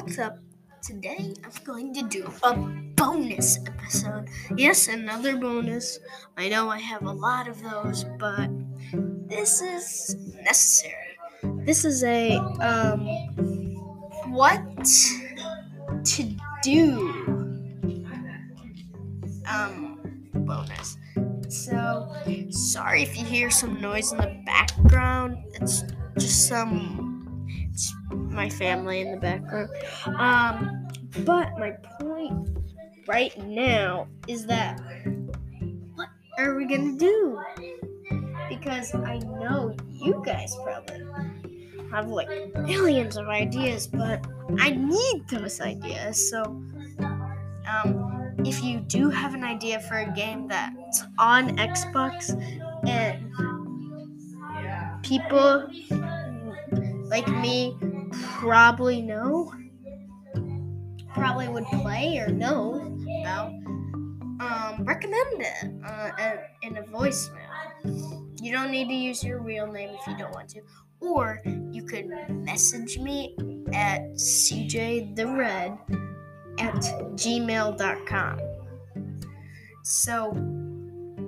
what's up? Today I'm going to do a bonus episode. Yes, another bonus. I know I have a lot of those, but this is necessary. This is a um what to do um bonus. So sorry if you hear some noise in the background. It's just some it's my family in the background. Um, but my point right now is that what are we gonna do? Because I know you guys probably have like millions of ideas, but I need those ideas. So, um, if you do have an idea for a game that's on Xbox and people like me probably know, probably would play or know about, um, recommend it uh, in a voicemail. You don't need to use your real name if you don't want to. Or you could message me at cjthered at gmail.com. So,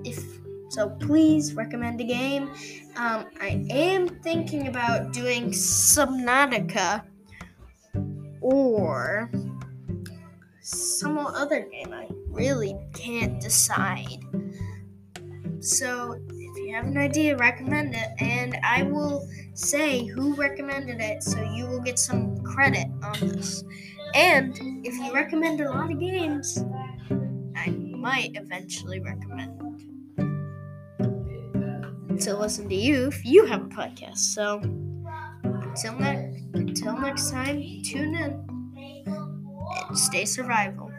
if so, please recommend a game. Um, I am thinking about doing Subnautica or some other game. I really can't decide. So, if you have an idea, recommend it, and I will say who recommended it so you will get some credit on this. And if you recommend a lot of games, I might eventually recommend to listen to you if you have a podcast. So until next until next time, tune in and stay survival.